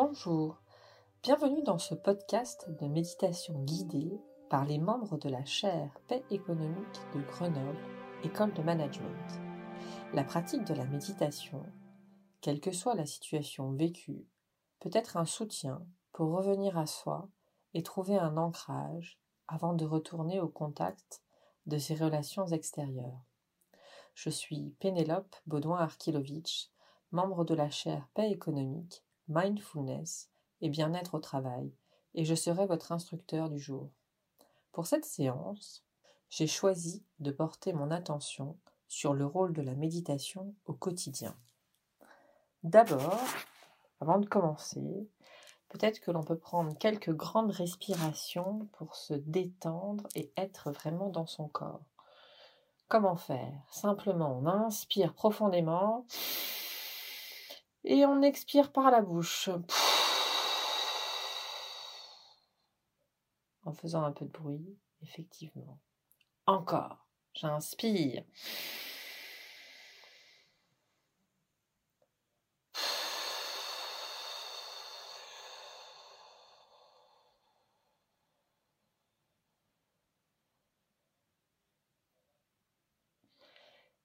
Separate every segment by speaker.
Speaker 1: Bonjour, bienvenue dans ce podcast de méditation guidée par les membres de la chaire Paix économique de Grenoble, école de management. La pratique de la méditation, quelle que soit la situation vécue, peut être un soutien pour revenir à soi et trouver un ancrage avant de retourner au contact de ses relations extérieures. Je suis Pénélope Baudouin-Arkilovitch, membre de la chaire Paix économique, Mindfulness et bien-être au travail, et je serai votre instructeur du jour. Pour cette séance, j'ai choisi de porter mon attention sur le rôle de la méditation au quotidien. D'abord, avant de commencer, peut-être que l'on peut prendre quelques grandes respirations pour se détendre et être vraiment dans son corps. Comment faire? Simplement, on inspire profondément et on expire par la bouche. En faisant un peu de bruit, effectivement. Encore. J'inspire.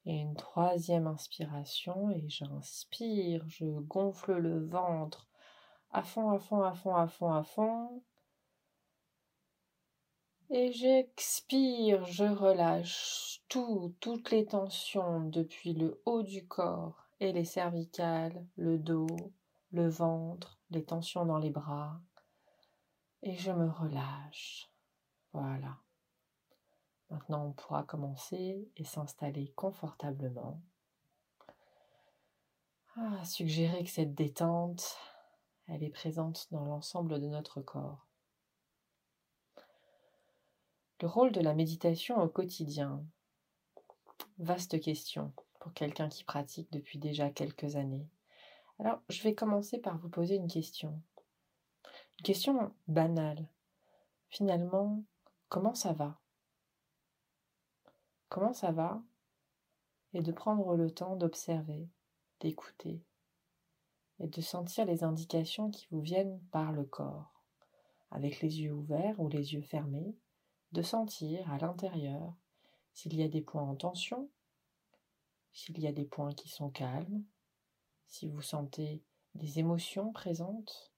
Speaker 1: Et une troisième inspiration et j'inspire, je gonfle le ventre à fond, à fond, à fond, à fond, à fond. Et j'expire, je relâche tout, toutes les tensions depuis le haut du corps et les cervicales, le dos, le ventre, les tensions dans les bras. Et je me relâche. Voilà. Maintenant, on pourra commencer et s'installer confortablement. Ah, suggérer que cette détente, elle est présente dans l'ensemble de notre corps. Le rôle de la méditation au quotidien. Vaste question pour quelqu'un qui pratique depuis déjà quelques années. Alors, je vais commencer par vous poser une question. Une question banale. Finalement, comment ça va? Comment ça va et de prendre le temps d'observer, d'écouter et de sentir les indications qui vous viennent par le corps, avec les yeux ouverts ou les yeux fermés, de sentir à l'intérieur s'il y a des points en tension, s'il y a des points qui sont calmes, si vous sentez des émotions présentes.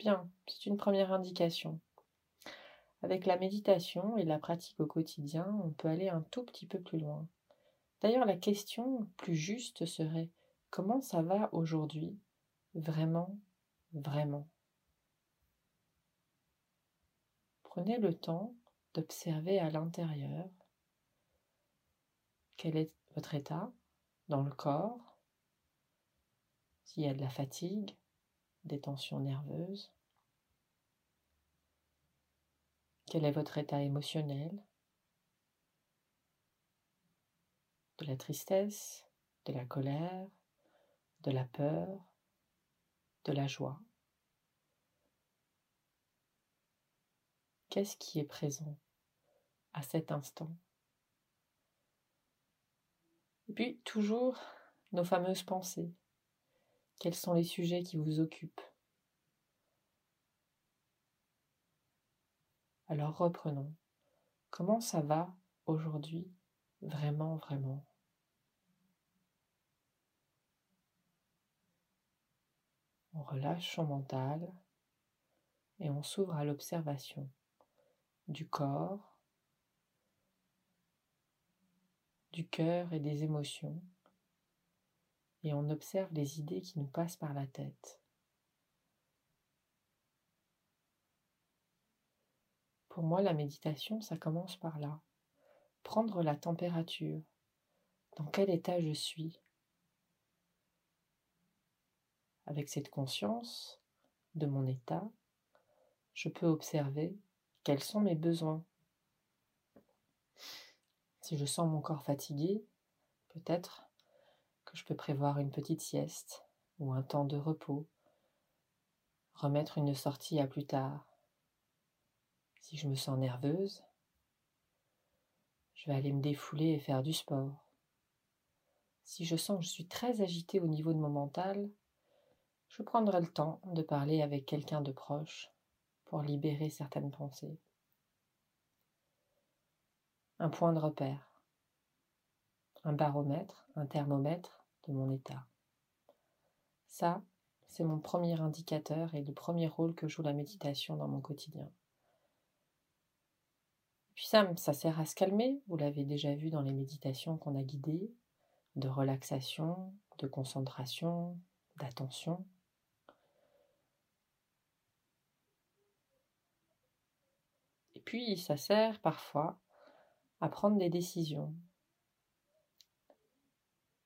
Speaker 1: Bien, c'est une première indication. Avec la méditation et la pratique au quotidien, on peut aller un tout petit peu plus loin. D'ailleurs, la question plus juste serait comment ça va aujourd'hui? Vraiment, vraiment? Prenez le temps d'observer à l'intérieur quel est votre état dans le corps, s'il y a de la fatigue, des tensions nerveuses, Quel est votre état émotionnel? De la tristesse, de la colère, de la peur, de la joie? Qu'est-ce qui est présent à cet instant? Et puis toujours nos fameuses pensées. Quels sont les sujets qui vous occupent? Alors reprenons. Comment ça va aujourd'hui Vraiment, vraiment? On relâche son mental et on s'ouvre à l'observation du corps, du cœur et des émotions, et on observe les idées qui nous passent par la tête. Pour moi, la méditation, ça commence par là. Prendre la température. Dans quel état je suis Avec cette conscience de mon état, je peux observer quels sont mes besoins. Si je sens mon corps fatigué, peut-être que je peux prévoir une petite sieste ou un temps de repos, remettre une sortie à plus tard, si je me sens nerveuse, je vais aller me défouler et faire du sport. si je sens que je suis très agitée au niveau de mon mental, je prendrai le temps de parler avec quelqu'un de proche pour libérer certaines pensées. Un point de repère, un baromètre, un thermomètre de mon état. Ça, c'est mon premier indicateur et le premier rôle que joue la méditation dans mon quotidien. Puis ça, ça sert à se calmer, vous l'avez déjà vu dans les méditations qu'on a guidées, de relaxation, de concentration, d'attention. Et puis ça sert parfois à prendre des décisions.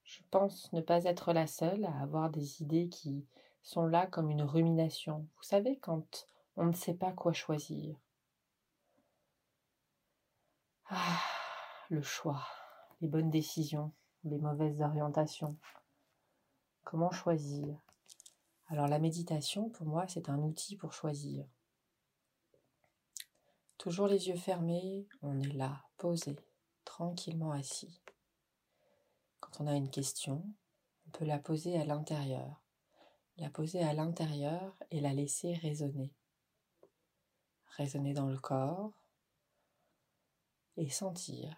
Speaker 1: Je pense ne pas être la seule à avoir des idées qui sont là comme une rumination. Vous savez, quand on ne sait pas quoi choisir. Ah, le choix, les bonnes décisions, les mauvaises orientations. Comment choisir? Alors la méditation, pour moi, c'est un outil pour choisir. Toujours les yeux fermés, on est là, posé, tranquillement assis. Quand on a une question, on peut la poser à l'intérieur. La poser à l'intérieur et la laisser résonner. Résonner dans le corps et sentir.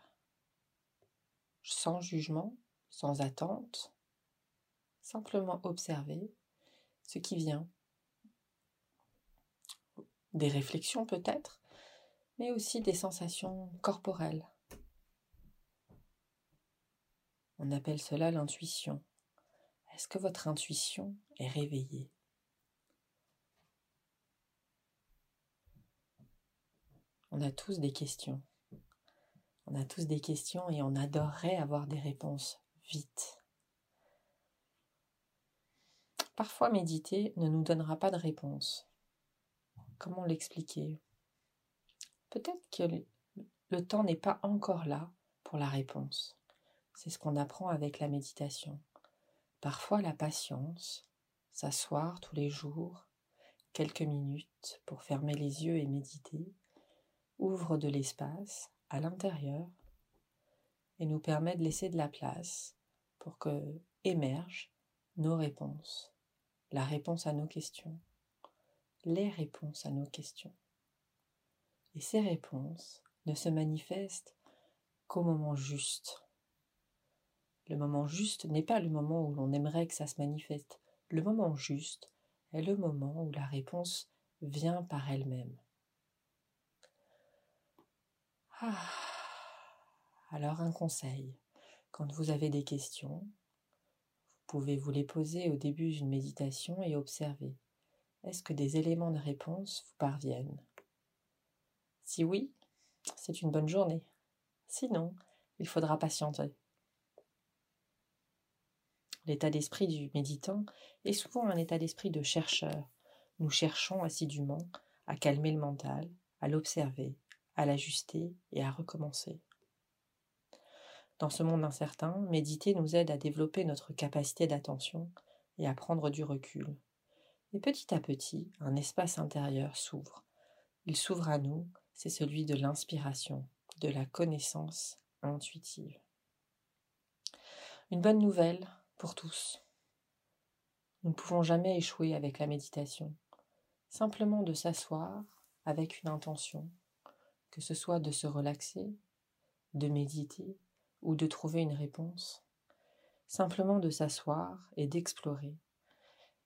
Speaker 1: Sans jugement, sans attente, simplement observer ce qui vient. Des réflexions peut-être, mais aussi des sensations corporelles. On appelle cela l'intuition. Est-ce que votre intuition est réveillée? On a tous des questions. On a tous des questions et on adorerait avoir des réponses vite. Parfois méditer ne nous donnera pas de réponse. Comment l'expliquer? Peut-être que le temps n'est pas encore là pour la réponse. C'est ce qu'on apprend avec la méditation. Parfois la patience, s'asseoir tous les jours, quelques minutes pour fermer les yeux et méditer, ouvre de l'espace à l'intérieur et nous permet de laisser de la place pour que émergent nos réponses, la réponse à nos questions, les réponses à nos questions. Et ces réponses ne se manifestent qu'au moment juste, le moment juste n'est pas le moment où l'on aimerait que ça se manifeste. Le moment juste est le moment où la réponse vient par elle-même. Ah. Alors un conseil. Quand vous avez des questions, vous pouvez vous les poser au début d'une méditation et observer. Est-ce que des éléments de réponse vous parviennent? Si oui, c'est une bonne journée. Sinon, il faudra patienter. L'état d'esprit du méditant est souvent un état d'esprit de chercheur. Nous cherchons assidûment à calmer le mental, à l'observer, à l'ajuster et à recommencer. Dans ce monde incertain, méditer nous aide à développer notre capacité d'attention et à prendre du recul. Et petit à petit, un espace intérieur s'ouvre. Il s'ouvre à nous, c'est celui de l'inspiration, de la connaissance intuitive. Une bonne nouvelle, pour tous. Nous ne pouvons jamais échouer avec la méditation. Simplement de s'asseoir avec une intention, que ce soit de se relaxer, de méditer ou de trouver une réponse. Simplement de s'asseoir et d'explorer.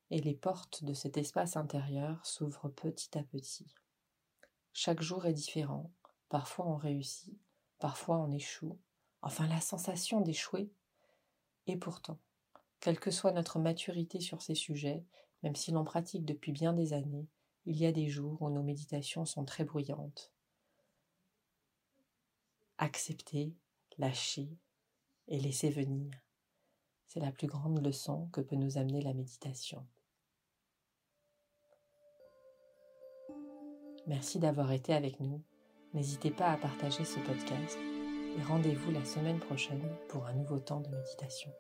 Speaker 1: Et les portes de cet espace intérieur s'ouvrent petit à petit. Chaque jour est différent. Parfois on réussit, parfois on échoue. Enfin la sensation d'échouer. Et pourtant, quelle que soit notre maturité sur ces sujets, même si l'on pratique depuis bien des années, il y a des jours où nos méditations sont très bruyantes. Accepter, lâcher et laisser venir, c'est la plus grande leçon que peut nous amener la méditation. Merci d'avoir été avec nous. N'hésitez pas à partager ce podcast et rendez-vous la semaine prochaine pour un nouveau temps de méditation.